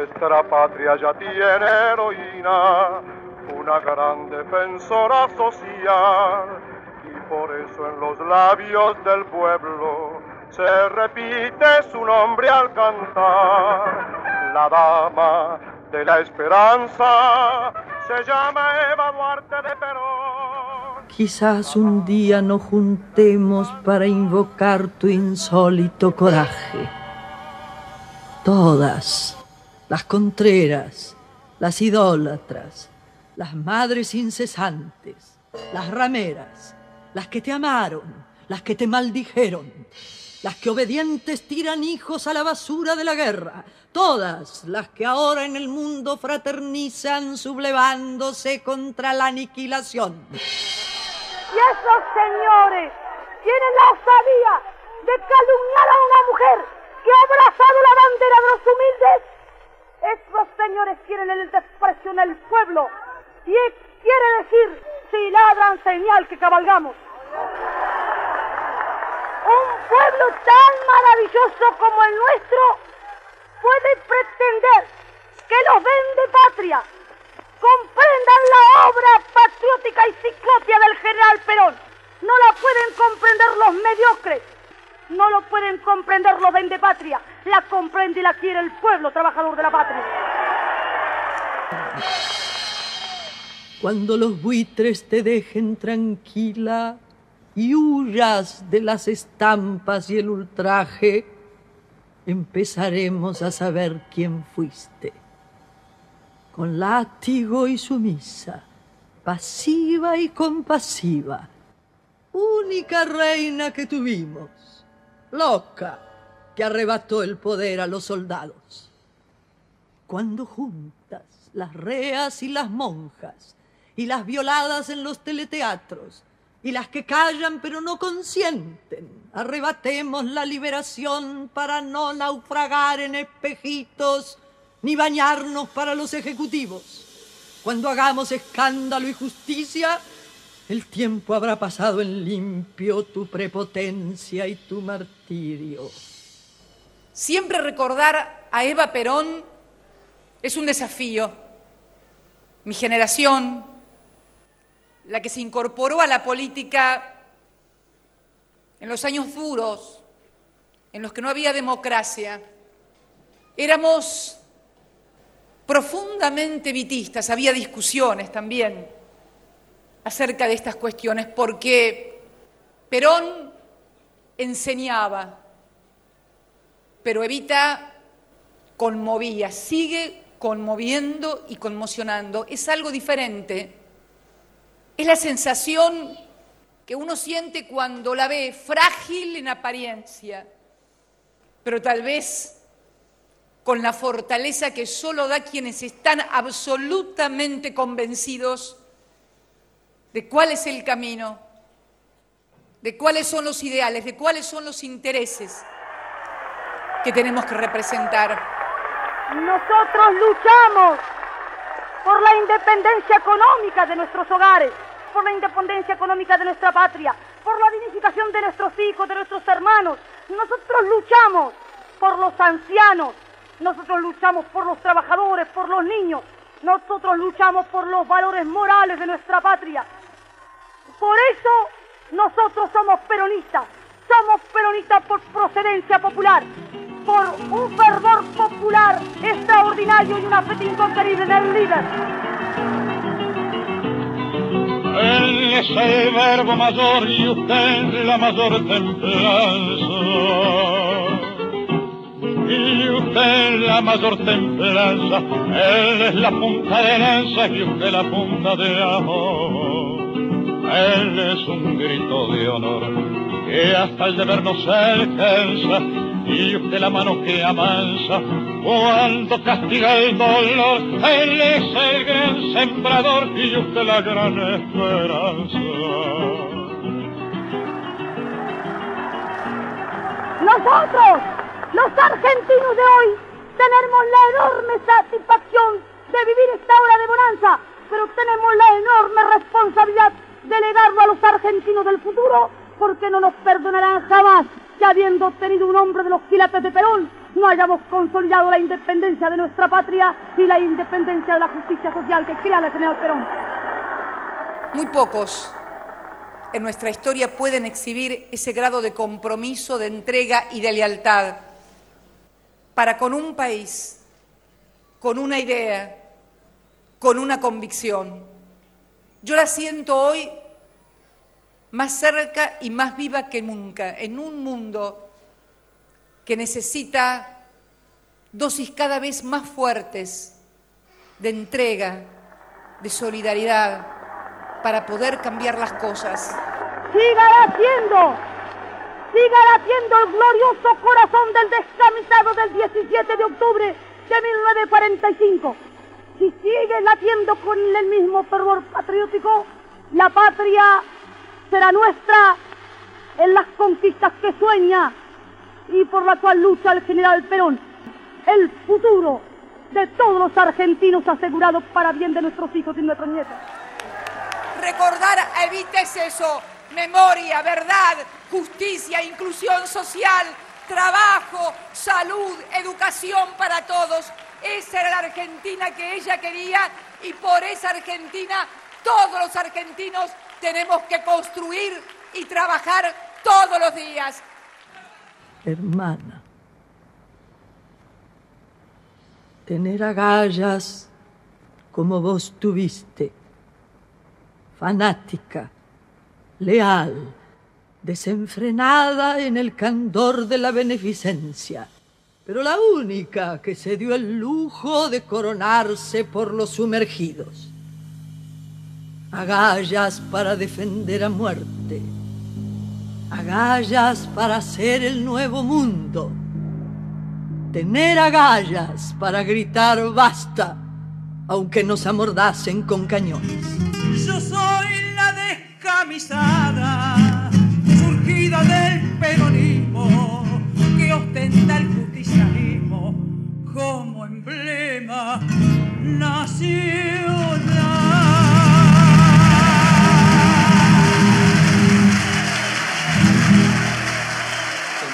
Nuestra patria ya tiene heroína, una gran defensora social, y por eso en los labios del pueblo se repite su nombre al cantar. La dama de la esperanza se llama Eva Duarte de Perón. Quizás un día nos juntemos para invocar tu insólito coraje. Todas, las contreras, las idólatras, las madres incesantes, las rameras, las que te amaron, las que te maldijeron, las que obedientes tiran hijos a la basura de la guerra, todas las que ahora en el mundo fraternizan sublevándose contra la aniquilación. Y esos señores tienen la osadía de calumniar a una mujer que ha abrazado la bandera de los humildes. Esos quieren el desprecio en el pueblo y quiere decir si ladran señal que cabalgamos. Un pueblo tan maravilloso como el nuestro puede pretender que los vende patria comprendan la obra patriótica y ciclopia del general Perón. No la pueden comprender los mediocres. No lo pueden comprender los patria. La comprende y la quiere el pueblo trabajador de la patria. Cuando los buitres te dejen tranquila y huyas de las estampas y el ultraje, empezaremos a saber quién fuiste. Con látigo y sumisa, pasiva y compasiva, única reina que tuvimos, loca, que arrebató el poder a los soldados. Cuando juntas las reas y las monjas, y las violadas en los teleteatros, y las que callan pero no consienten. Arrebatemos la liberación para no naufragar en espejitos ni bañarnos para los ejecutivos. Cuando hagamos escándalo y justicia, el tiempo habrá pasado en limpio tu prepotencia y tu martirio. Siempre recordar a Eva Perón es un desafío. Mi generación, la que se incorporó a la política en los años duros, en los que no había democracia, éramos profundamente vitistas, había discusiones también acerca de estas cuestiones, porque Perón enseñaba, pero Evita conmovía, sigue conmoviendo y conmocionando. Es algo diferente es la sensación que uno siente cuando la ve frágil en apariencia, pero tal vez con la fortaleza que solo da quienes están absolutamente convencidos de cuál es el camino, de cuáles son los ideales, de cuáles son los intereses que tenemos que representar. Nosotros luchamos por la independencia económica de nuestros hogares por la independencia económica de nuestra patria, por la dignificación de nuestros hijos, de nuestros hermanos. Nosotros luchamos por los ancianos, nosotros luchamos por los trabajadores, por los niños, nosotros luchamos por los valores morales de nuestra patria. Por eso nosotros somos peronistas, somos peronistas por procedencia popular, por un fervor popular y un apetito querido en el líder. Él es el verbo mayor y usted la mayor templanza. Y usted la mayor templanza, él es la punta de lanza y usted la punta de amor. Él es un grito de honor que hasta el deber no se alcanza y usted la mano que amansa cuando castiga el dolor. Él es el gran sembrador y usted la gran esperanza. Nosotros, los argentinos de hoy, tenemos la enorme satisfacción de vivir esta hora de bonanza, pero tenemos la enorme responsabilidad de legarlo a los argentinos del futuro, porque no nos perdonarán jamás que habiendo obtenido un hombre de los quilates de Perón, no hayamos consolidado la independencia de nuestra patria y la independencia de la justicia social que crea la General Perón. Muy pocos en nuestra historia pueden exhibir ese grado de compromiso, de entrega y de lealtad para con un país, con una idea, con una convicción. Yo la siento hoy más cerca y más viva que nunca, en un mundo que necesita dosis cada vez más fuertes de entrega, de solidaridad, para poder cambiar las cosas. Siga latiendo, siga latiendo el glorioso corazón del descamisado del 17 de octubre de 1945. Si sigue latiendo con el mismo fervor patriótico, la patria será nuestra en las conquistas que sueña y por la cual lucha el general Perón. El futuro de todos los argentinos asegurado para bien de nuestros hijos y nuestros nietos. Recordar, evites eso, memoria, verdad, justicia, inclusión social, trabajo, salud, educación para todos. Esa era la Argentina que ella quería y por esa Argentina todos los argentinos tenemos que construir y trabajar todos los días. Hermana, tener agallas como vos tuviste, fanática, leal, desenfrenada en el candor de la beneficencia, pero la única que se dio el lujo de coronarse por los sumergidos agallas para defender a muerte, agallas para hacer el nuevo mundo, tener agallas para gritar basta, aunque nos amordasen con cañones. Yo soy la descamisada, surgida del peronismo, que ostenta el justicialismo como emblema nacional.